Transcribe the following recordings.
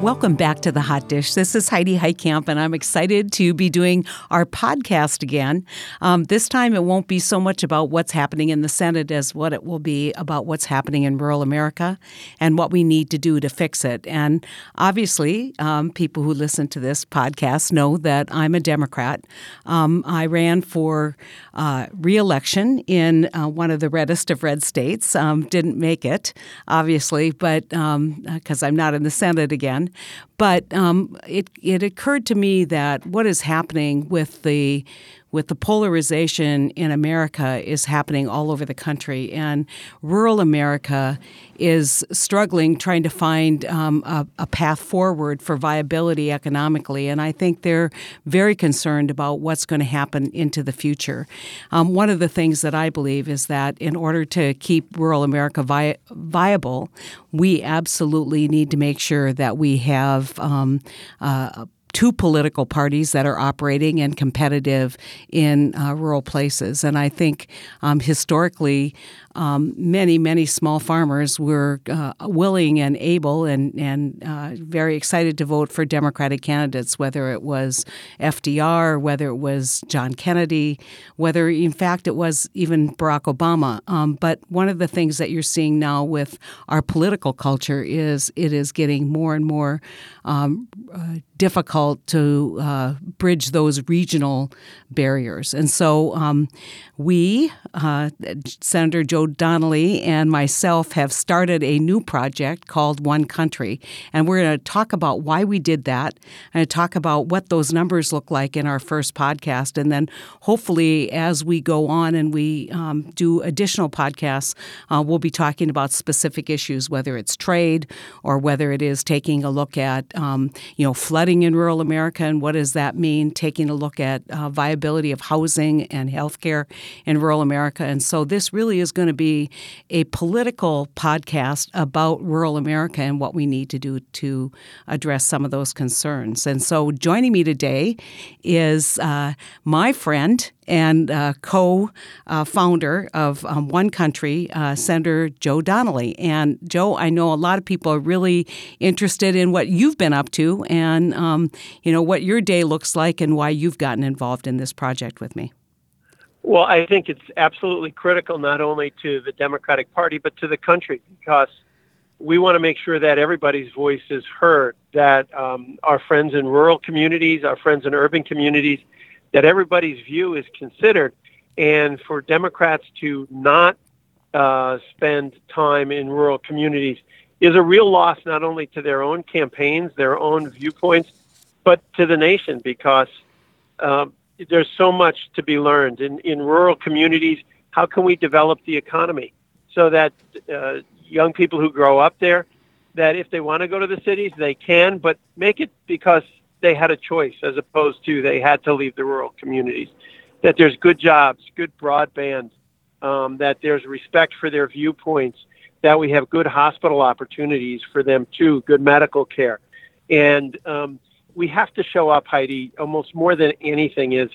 Welcome back to the Hot Dish. This is Heidi Heitkamp, and I'm excited to be doing our podcast again. Um, this time, it won't be so much about what's happening in the Senate as what it will be about what's happening in rural America and what we need to do to fix it. And obviously, um, people who listen to this podcast know that I'm a Democrat. Um, I ran for uh, reelection in uh, one of the reddest of red states. Um, didn't make it, obviously, but because um, uh, I'm not in the Senate again. But um, it it occurred to me that what is happening with the with the polarization in America is happening all over the country, and rural America is struggling trying to find um, a, a, path forward for viability economically. And I think they're very concerned about what's going to happen into the future. Um, one of the things that I believe is that in order to keep rural America vi- viable, we absolutely need to make sure that we have um, uh, two political parties that are operating and competitive in uh, rural places. And I think um, historically, um, many, many small farmers were uh, willing and able and, and uh, very excited to vote for Democratic candidates, whether it was FDR, whether it was John Kennedy, whether in fact it was even Barack Obama. Um, but one of the things that you're seeing now with our political culture is it is getting more and more um, uh, difficult to uh, bridge those regional barriers. And so um, we, uh, Senator Joe Donnelly and myself, have started a new project called One Country. And we're going to talk about why we did that and talk about what those numbers look like in our first podcast. And then hopefully, as we go on and we um, do additional podcasts, uh, we'll be talking about specific issues, whether it's trade or whether it is taking a look at, um, you know, flooding in rural America and what does that mean, taking a look at uh, viability of housing and healthcare in rural America. And so this really is going to be a political podcast about rural America and what we need to do to address some of those concerns. And so joining me today is uh, my friend and uh, co founder of um, One Country, uh, Senator Joe Donnelly. And Joe, I know a lot of people are really interested in what you've been up to and um, you know what your day looks like and why you've gotten involved in this project with me. Well, I think it's absolutely critical not only to the Democratic Party but to the country because we want to make sure that everybody's voice is heard. That um, our friends in rural communities, our friends in urban communities, that everybody's view is considered, and for Democrats to not uh, spend time in rural communities is a real loss not only to their own campaigns, their own viewpoints, but to the nation because um, there's so much to be learned in, in rural communities. How can we develop the economy so that uh, young people who grow up there, that if they want to go to the cities, they can, but make it because they had a choice as opposed to they had to leave the rural communities. That there's good jobs, good broadband, um, that there's respect for their viewpoints, that we have good hospital opportunities for them too, good medical care. And um, we have to show up, Heidi, almost more than anything is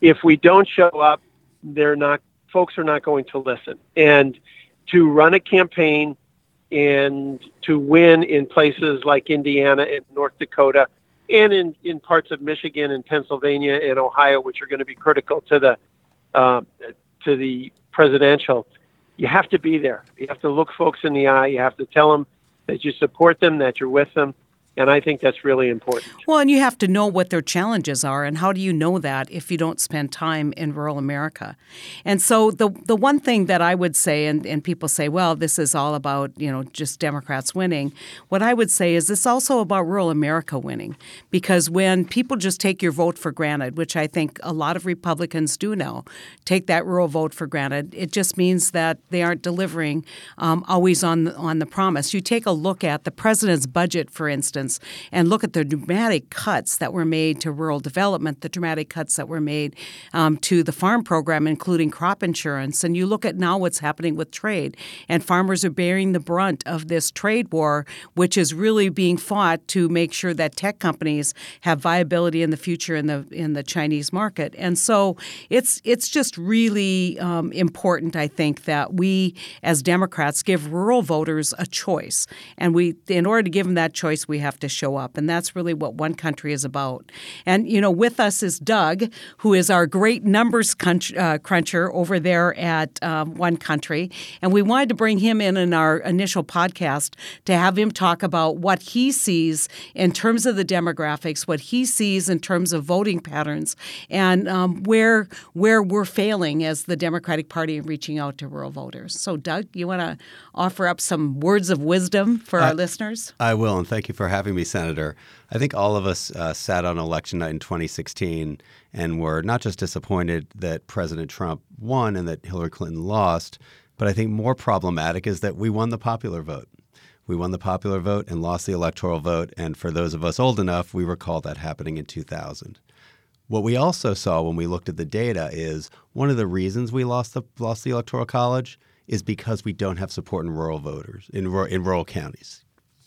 if we don't show up, they're not folks are not going to listen. And to run a campaign and to win in places like Indiana and North Dakota and in, in parts of Michigan and Pennsylvania and Ohio, which are going to be critical to the uh, to the presidential, you have to be there. You have to look folks in the eye. You have to tell them that you support them, that you're with them, and I think that's really important. Well, and you have to know what their challenges are. And how do you know that if you don't spend time in rural America? And so the the one thing that I would say, and, and people say, well, this is all about, you know, just Democrats winning. What I would say is this also about rural America winning. Because when people just take your vote for granted, which I think a lot of Republicans do now, take that rural vote for granted, it just means that they aren't delivering um, always on on the promise. You take a look at the president's budget, for instance and look at the dramatic cuts that were made to rural development, the dramatic cuts that were made um, to the farm program, including crop insurance. And you look at now what's happening with trade, and farmers are bearing the brunt of this trade war, which is really being fought to make sure that tech companies have viability in the future in the in the Chinese market. And so it's it's just really um, important, I think, that we as Democrats give rural voters a choice, and we in order to give them that choice, we have have to show up. And that's really what One Country is about. And, you know, with us is Doug, who is our great numbers crunch, uh, cruncher over there at um, One Country. And we wanted to bring him in in our initial podcast to have him talk about what he sees in terms of the demographics, what he sees in terms of voting patterns, and um, where where we're failing as the Democratic Party in reaching out to rural voters. So, Doug, you want to offer up some words of wisdom for our listeners? I will, and thank you for having me, Senator. I think all of us uh, sat on election night in 2016 and were not just disappointed that President Trump won and that Hillary Clinton lost, but I think more problematic is that we won the popular vote. We won the popular vote and lost the electoral vote. And for those of us old enough, we recall that happening in 2000. What we also saw when we looked at the data is one of the reasons we lost the lost the electoral college is because we don't have support in rural voters in in rural counties.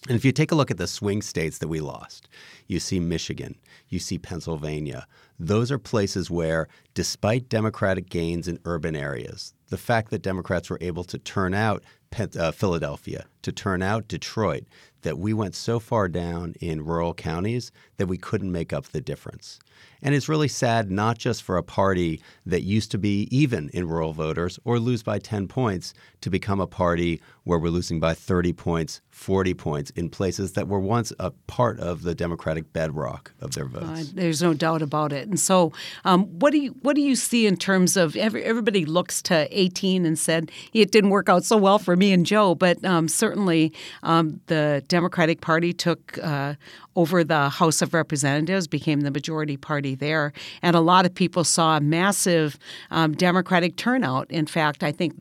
And if you take a look at the swing states that we lost, you see Michigan, you see Pennsylvania. Those are places where, despite Democratic gains in urban areas, the fact that Democrats were able to turn out uh, Philadelphia, to turn out Detroit, that we went so far down in rural counties that we couldn't make up the difference. And it's really sad not just for a party that used to be even in rural voters or lose by 10 points to become a party where we're losing by 30 points, 40 points in places that were once a part of the Democratic bedrock of their votes. Uh, there's no doubt about it. And so, um, what do you what do you see in terms of every, everybody looks to 18 and said it didn't work out so well for me and Joe, but um, certainly um, the Democratic Party took uh, over the House of Representatives, became the majority party there. And a lot of people saw a massive um, Democratic turnout. In fact, I think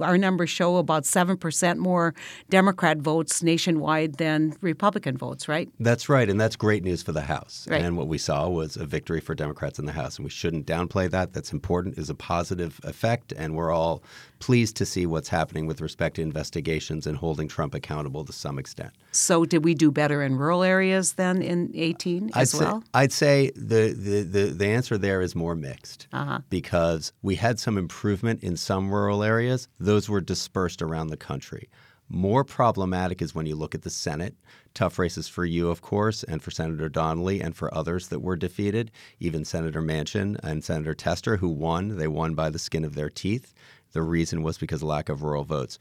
our numbers show about 7% more Democrat votes nationwide than Republican votes, right? That's right. And that's great news for the House. Right. And what we saw was a victory for Democrats in the House. And we shouldn't downplay that. That's important, is a positive effect. And we're all pleased to see what's happening with respect to investigations and holding Trump accountable to some extent. So, did we do better in rural areas than in 18 as I'd well? Say, I'd say the, the, the, the, answer there is more mixed uh-huh. because we had some improvement in some rural areas. Those were dispersed around the country. More problematic is when you look at the Senate. Tough races for you, of course, and for Senator Donnelly and for others that were defeated, even Senator Manchin and Senator Tester, who won. They won by the skin of their teeth. The reason was because of lack of rural votes.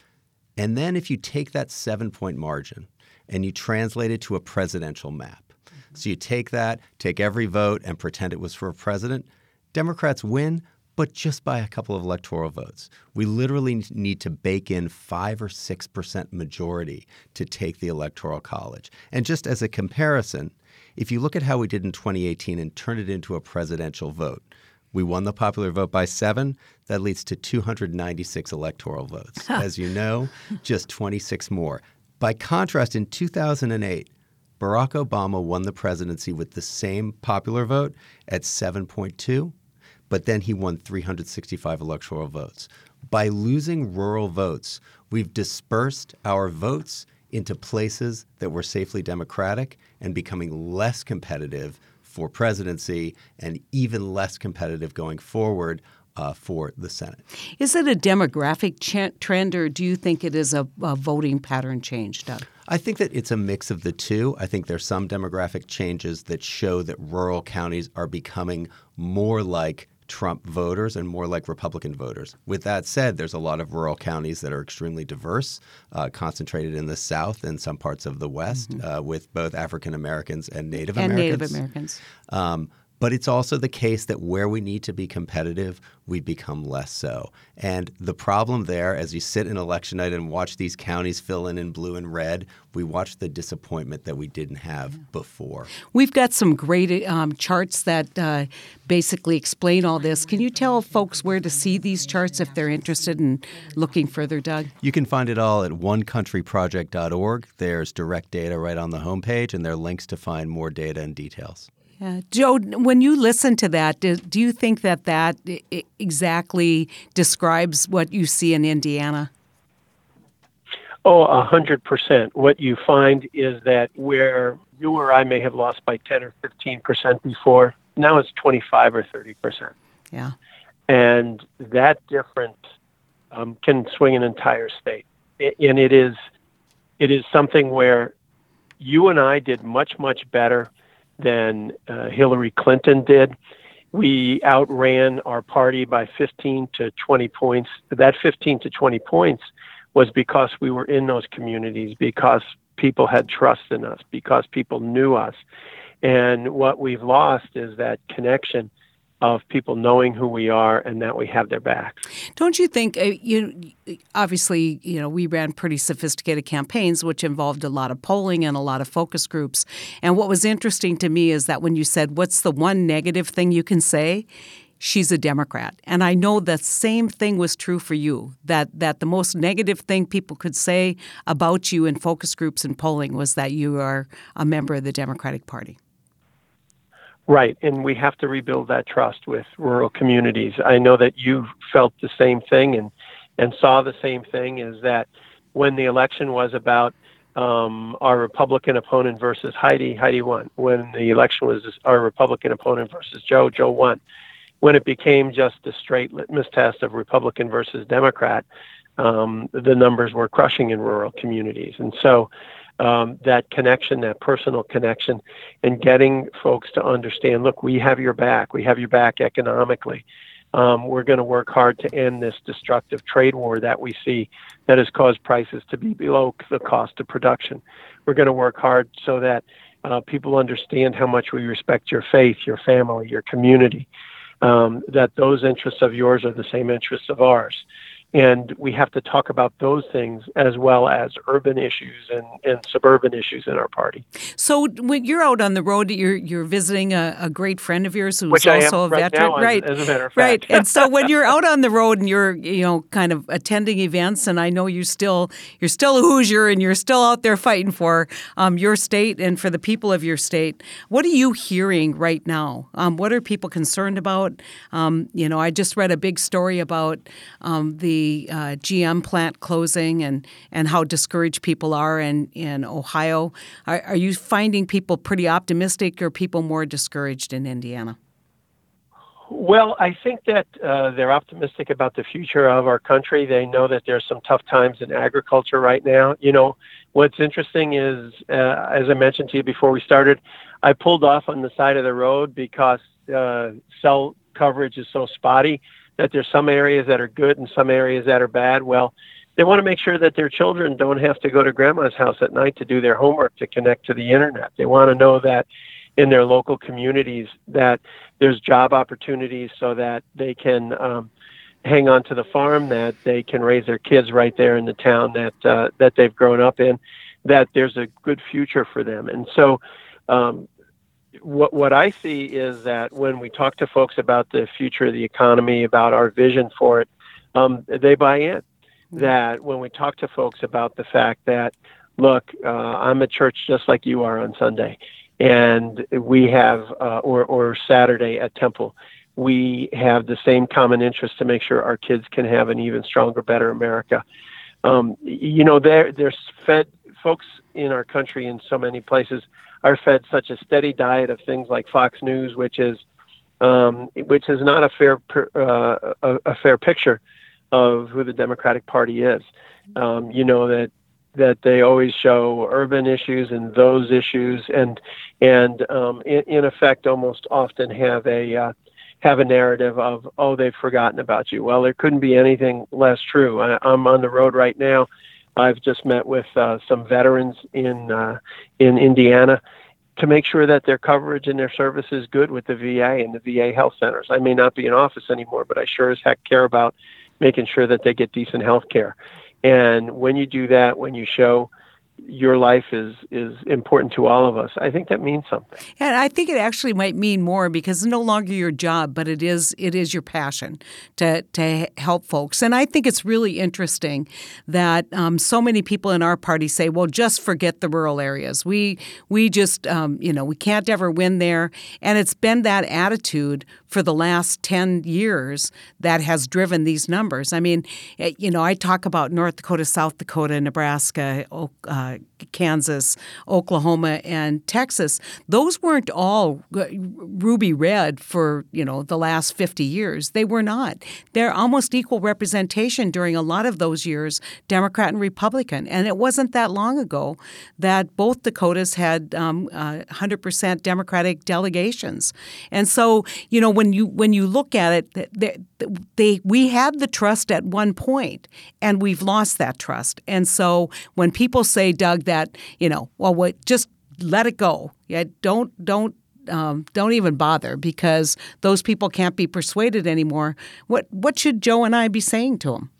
And then if you take that seven point margin and you translate it to a presidential map, mm-hmm. so you take that, take every vote, and pretend it was for a president, Democrats win, but just by a couple of electoral votes. We literally need to bake in 5 or 6% majority to take the Electoral College. And just as a comparison, if you look at how we did in 2018 and turn it into a presidential vote, we won the popular vote by seven. That leads to 296 electoral votes. As you know, just 26 more. By contrast, in 2008, Barack Obama won the presidency with the same popular vote at 7.2, but then he won 365 electoral votes. By losing rural votes, we've dispersed our votes into places that were safely democratic and becoming less competitive for presidency and even less competitive going forward uh, for the Senate. Is it a demographic ch- trend, or do you think it is a, a, voting pattern change, Doug? I think that it's a mix of the two. I think there's some demographic changes that show that rural counties are becoming more like Trump voters and more like Republican voters. With that said, there's a lot of rural counties that are extremely diverse, uh, concentrated in the South and some parts of the West, mm-hmm. uh, with both African Americans and Native and Americans. Native Americans. Um, but it's also the case that where we need to be competitive, we become less so. And the problem there, as you sit in election night and watch these counties fill in in blue and red, we watch the disappointment that we didn't have before. We've got some great um, charts that uh, basically explain all this. Can you tell folks where to see these charts if they're interested in looking further, Doug? You can find it all at onecountryproject.org. There's direct data right on the homepage, and there are links to find more data and details. Yeah. Joe, when you listen to that, do, do you think that that exactly describes what you see in Indiana? Oh, a hundred percent. What you find is that where you or I may have lost by ten or fifteen percent before, now it's twenty-five or thirty percent. Yeah. And that difference um, can swing an entire state, and it is it is something where you and I did much, much better than uh, Hillary Clinton did. We outran our party by 15 to 20 points. That 15 to 20 points was because we were in those communities, because people had trust in us, because people knew us. And what we've lost is that connection of people knowing who we are and that we have their backs. Don't you think uh, you obviously you know we ran pretty sophisticated campaigns which involved a lot of polling and a lot of focus groups. And what was interesting to me is that when you said what's the one negative thing you can say? She's a Democrat. And I know the same thing was true for you that that the most negative thing people could say about you in focus groups and polling was that you are a member of the Democratic Party. Right, and we have to rebuild that trust with rural communities. I know that you felt the same thing and and saw the same thing. Is that when the election was about um, our Republican opponent versus Heidi, Heidi won. When the election was our Republican opponent versus Joe, Joe won. When it became just a straight litmus test of Republican versus Democrat, um, the numbers were crushing in rural communities, and so um, that connection, that personal connection, and getting folks to understand look, we have your back. We have your back economically. Um, we're going to work hard to end this destructive trade war that we see that has caused prices to be below the cost of production. We're going to work hard so that uh, people understand how much we respect your faith, your family, your community, um, that those interests of yours are the same interests of ours and we have to talk about those things as well as urban issues and, and suburban issues in our party. So when you're out on the road, you're you're visiting a, a great friend of yours who's also a right veteran, right? As, as, a matter of fact, right. and so when you're out on the road and you're you know kind of attending events, and I know you still you're still a Hoosier and you're still out there fighting for um, your state and for the people of your state. What are you hearing right now? Um, what are people concerned about? Um, you know, I just read a big story about um, the uh, GM plant closing and, and how discouraged people are in, in Ohio. Are, are you finding people pretty optimistic or people more discouraged in Indiana? Well, I think that uh, they're optimistic about the future of our country. They know that there's some tough times in agriculture right now. You know, what's interesting is, uh, as I mentioned to you before we started, I pulled off on the side of the road because uh, cell coverage is so spotty that there's some areas that are good and some areas that are bad. Well, they want to make sure that their children don't have to go to grandma's house at night to do their homework to connect to the internet. They want to know that in their local communities that there's job opportunities so that they can um, hang on to the farm, that they can raise their kids right there in the town that uh, that they've grown up in, that there's a good future for them. And so um, what what I see is that when we talk to folks about the future of the economy, about our vision for it, um, they buy in. That when we talk to folks about the fact that, look, uh, I'm at church just like you are on Sunday, and we have uh, or or Saturday at Temple, we have the same common interest to make sure our kids can have an even stronger, better America. Um, you know, there there's fed folks in our country in so many places are fed such a steady diet of things like Fox News, which is um, which is not a fair uh, a, a, fair picture of who the Democratic Party is. Um, you know that that they always show urban issues and those issues, and and um, in, in, effect, almost often have a uh, have a narrative of oh they've forgotten about you. Well, there couldn't be anything less true. I, I'm on the road right now I've just met with uh, some veterans in uh, in Indiana to make sure that their coverage and their service is good with the VA and the VA health centers. I may not be in office anymore, but I sure as heck care about making sure that they get decent health care. And when you do that, when you show your life is is important to all of us. I think that means something. And I think it actually might mean more because it's no longer your job, but it is it is your passion to to help folks. And I think it's really interesting that um, so many people in our party say, "Well, just forget the rural areas. We we just um, you know we can't ever win there." And it's been that attitude for the last 10 years that has driven these numbers. I mean, eh, you know, I talk about North Dakota, South Dakota, Nebraska, uh, Kansas, Oklahoma, and Texas. Those weren't all ruby red for, you know, the last 50 years. They were not. They're almost equal representation during a lot of those years, Democrat and Republican. And it wasn't that long ago that both Dakotas had um, uh, 100% Democratic delegations. And so, you know, when you when you look at it, they, they we had the trust at one point, and we've lost that trust. And so, when people say, Doug, that you know, well, what, just let it go. Yeah, don't don't um, don't even bother because those people can't be persuaded anymore. What what should Joe and I be saying to them?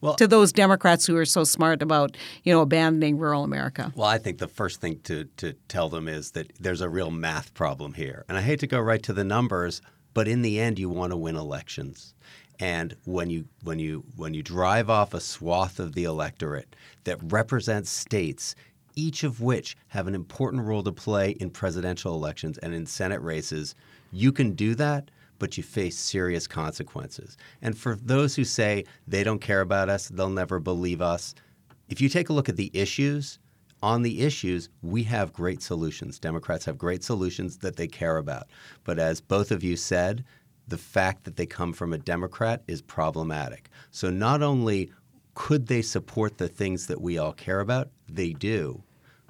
Well, to those Democrats who are so smart about you know abandoning rural America. Well, I think the first thing to to tell them is that there's a real math problem here, and I hate to go right to the numbers, but in the end, you want to win elections. And when you when you when you drive off a swath of the electorate that represents states each of which have an important role to play in presidential elections and in Senate races, you can do that, but you face serious consequences. And for those who say they don't care about us, they'll never believe us, if you take a look at the issues, on the issues, we have great solutions. Democrats have great solutions that they care about. But as both of you said, the fact that they come from a Democrat is problematic. So not only could they support the things that we all care about, they do.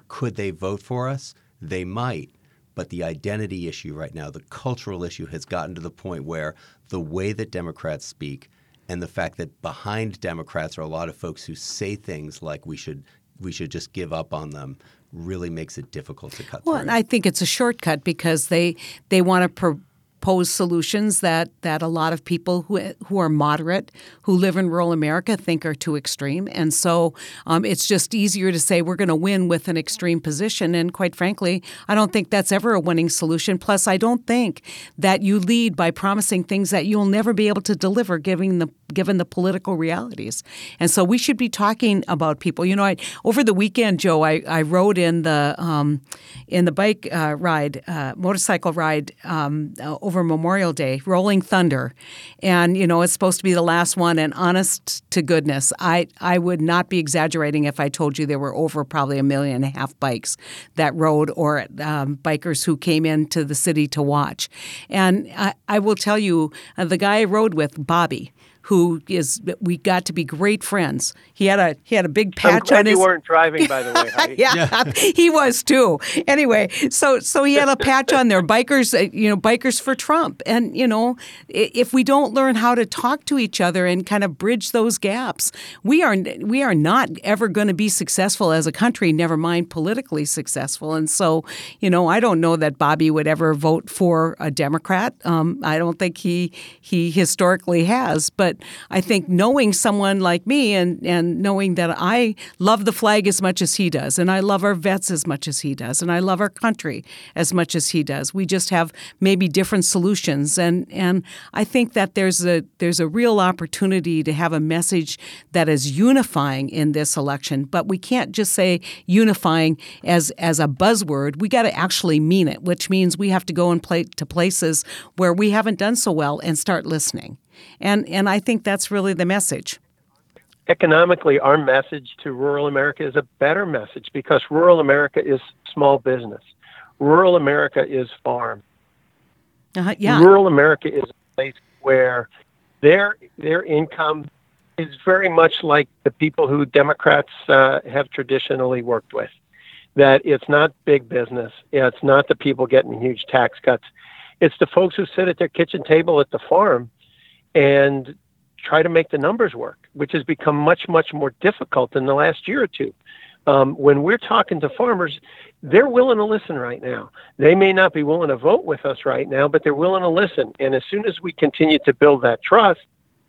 Could they vote for us? They might. But the identity issue right now, the cultural issue, has gotten to the point where the way that Democrats speak and the fact that behind Democrats are a lot of folks who say things like we should we should just give up on them really makes it difficult to cut well, through. Well, I think it's a shortcut because they they want to propose solutions that, that a lot of people who, who are moderate, who live in rural America, think are too extreme. And so um, it's just easier to say we're going to win with an extreme position. And quite frankly, I don't think that's ever a winning solution. Plus, I don't think that you lead by promising things that you'll never be able to deliver giving the, given the political realities. And so we should be talking about people. You know, I, over the weekend, Joe, I, I rode in the, um, in the bike uh, ride, uh, motorcycle ride um, uh, over Memorial Day, Rolling Thunder, and you know it's supposed to be the last one. And honest to goodness, I I would not be exaggerating if I told you there were over probably a million and a half bikes that rode or um, bikers who came into the city to watch. And I, I will tell you, uh, the guy I rode with, Bobby who is we got to be great friends. He had a he had a big patch I'm glad on his. You weren't driving, by the way. yeah, yeah, he was too. Anyway, so so he had a patch on there. Bikers, uh, you know, bikers for Trump. And you know, if we don't learn how to talk to each other and kind of bridge those gaps, we are we are not ever going to be successful as a country. Never mind politically successful. And so, you know, I don't know that Bobby would ever vote for a Democrat. Um, I don't think he he historically has, but I think knowing someone like me and, and knowing that I love the flag as much as he does, and I love our vets as much as he does, and I love our country as much as he does. We just have maybe different solutions, and and I think that there's a there's a real opportunity to have a message that is unifying in this election. But we can't just say unifying as as a buzzword. We got to actually mean it, which means we have to go and play to places where we haven't done so well and start listening. And, and I think that's really the message. Economically, our message to rural America is a better message because rural America is small business. Rural America is farm. Uh-huh, yeah. Rural America is a place where their their income is very much like the people who Democrats uh, have traditionally worked with. That it's not big business. It's not the people getting huge tax cuts. It's the folks who sit at their kitchen table at the farm and try to make the numbers work, which has become much, much more difficult in the last year or two. Um, when we're talking to farmers, they're willing to listen right now. They may not be willing to vote with us right now, but they're willing to listen. And as soon as we continue to build that trust,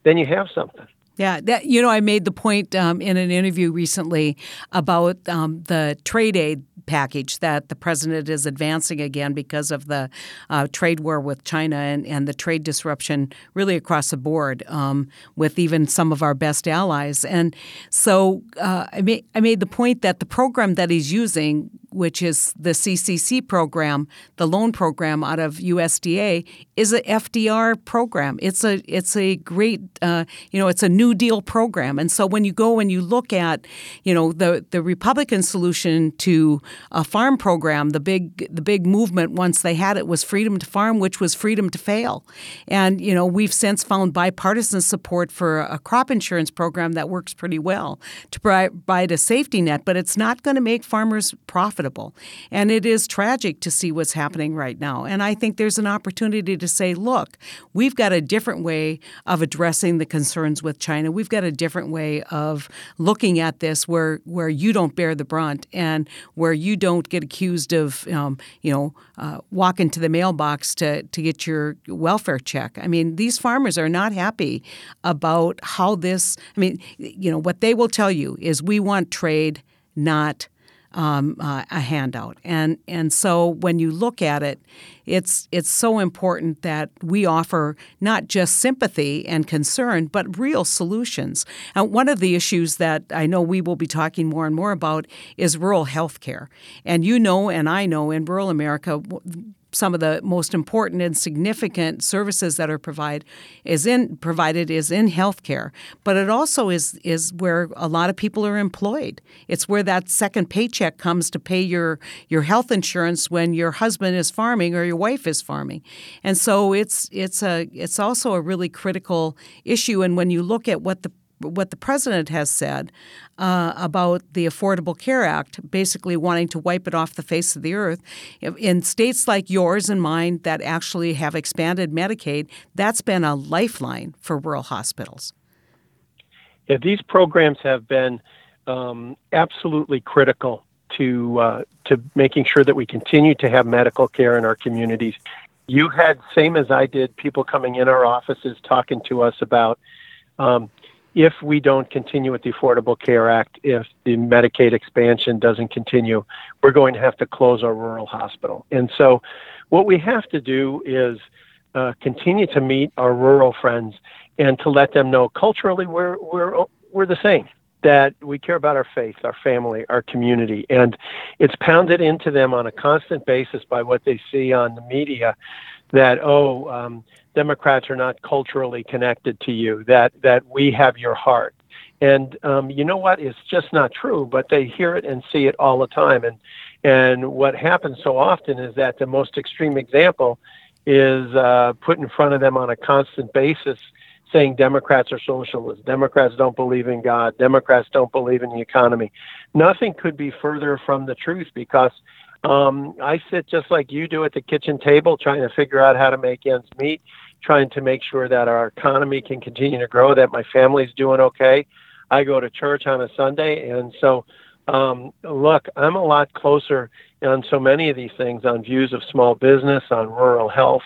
then you have something. Yeah, that you know, I made the point um, in an interview recently about um, the trade aid package that the president is advancing again because of the uh, trade war with China and, and the trade disruption really across the board um, with even some of our best allies. And so uh, I, made, I made the point that the program that he's using which is the CCC program, the loan program out of USDA, is a FDR program. It's a it's a great uh, you know it's a New Deal program. And so when you go and you look at you know the the Republican solution to a farm program, the big the big movement once they had it was freedom to farm, which was freedom to fail. And you know we've since found bipartisan support for a crop insurance program that works pretty well to provide a safety net, but it's not going to make farmers profitable. And it is tragic to see what's happening right now. And I think there's an opportunity to say, look, we've got a different way of addressing the concerns with China. We've got a different way of looking at this where where you don't bear the brunt and where you don't get accused of, um, you know, uh, walking to the mailbox to to get your welfare check. I mean, these farmers are not happy about how this. I mean, you know, what they will tell you is we want trade, not um, uh, a handout. And and so when you look at it, it's it's so important that we offer not just sympathy and concern, but real solutions. And one of the issues that I know we will be talking more and more about is rural health care. And you know, and I know, in rural America, some of the most important and significant services that are provide is in provided is in healthcare, but it also is is where a lot of people are employed. It's where that second paycheck comes to pay your your health insurance when your husband is farming or your wife is farming, and so it's it's a it's also a really critical issue. And when you look at what the what the president has said uh, about the Affordable Care Act, basically wanting to wipe it off the face of the earth. In states like yours and mine that actually have expanded Medicaid, that's been a lifeline for rural hospitals. Yeah, these programs have been um, absolutely critical to uh, to making sure that we continue to have medical care in our communities. You had, same as I did, people coming in our offices talking to us about um, if we don't continue with the Affordable Care Act, if the Medicaid expansion doesn't continue, we're going to have to close our rural hospital. And so, what we have to do is uh, continue to meet our rural friends and to let them know culturally we're we're we're the same. That we care about our faith, our family, our community, and it's pounded into them on a constant basis by what they see on the media. That oh. Um, Democrats are not culturally connected to you, that, that we have your heart. And um, you know what? It's just not true, but they hear it and see it all the time. And, and what happens so often is that the most extreme example is uh, put in front of them on a constant basis saying Democrats are socialists, Democrats don't believe in God, Democrats don't believe in the economy. Nothing could be further from the truth because um, I sit just like you do at the kitchen table, trying to figure out how to make ends meet, trying to make sure that our economy can continue to grow, that my family's doing okay. I go to church on a Sunday, and so um, look, I'm a lot closer on so many of these things, on views of small business, on rural health,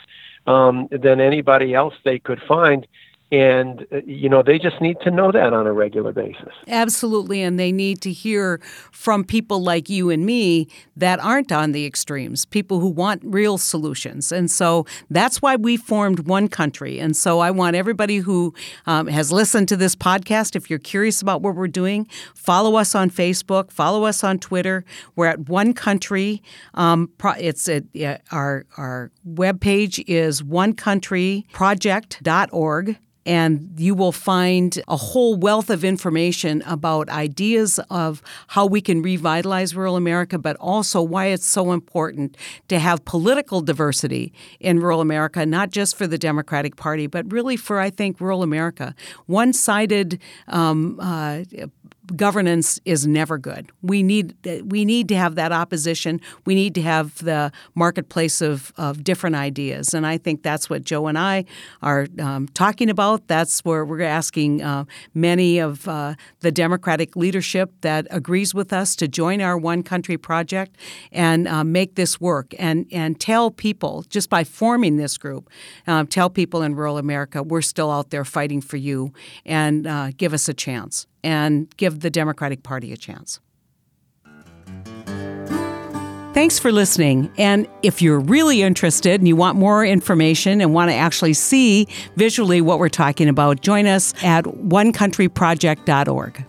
um, than anybody else they could find. And, uh, you know, they just need to know that on a regular basis. Absolutely. And they need to hear from people like you and me that aren't on the extremes, people who want real solutions. And so that's why we formed One Country. And so I want everybody who um, has listened to this podcast, if you're curious about what we're doing, follow us on Facebook, follow us on Twitter. We're at One Country. Um, it's at, our, our webpage is onecountryproject.org and you will find a whole wealth of information about ideas of how we can revitalize rural America, but also why it's so important to have political diversity in rural America, not just for the Democratic Party, but really for, I think, rural America. One sided um, uh, governance is never good. We need we need to have that opposition. We need to have the marketplace of, of different ideas, and I think that's what Joe and I are um, talking about. That's where we're asking uh, many of uh, the Democratic leadership that agrees with us to join our One Country project and uh, make this work and and tell people just by forming this group, uh, tell people in rural America we're still out there fighting for you and uh, give us a chance and give the Democratic Party a chance. Thanks for listening. And if you're really interested and you want more information and want to actually see visually what we're talking about, join us at onecountryproject.org.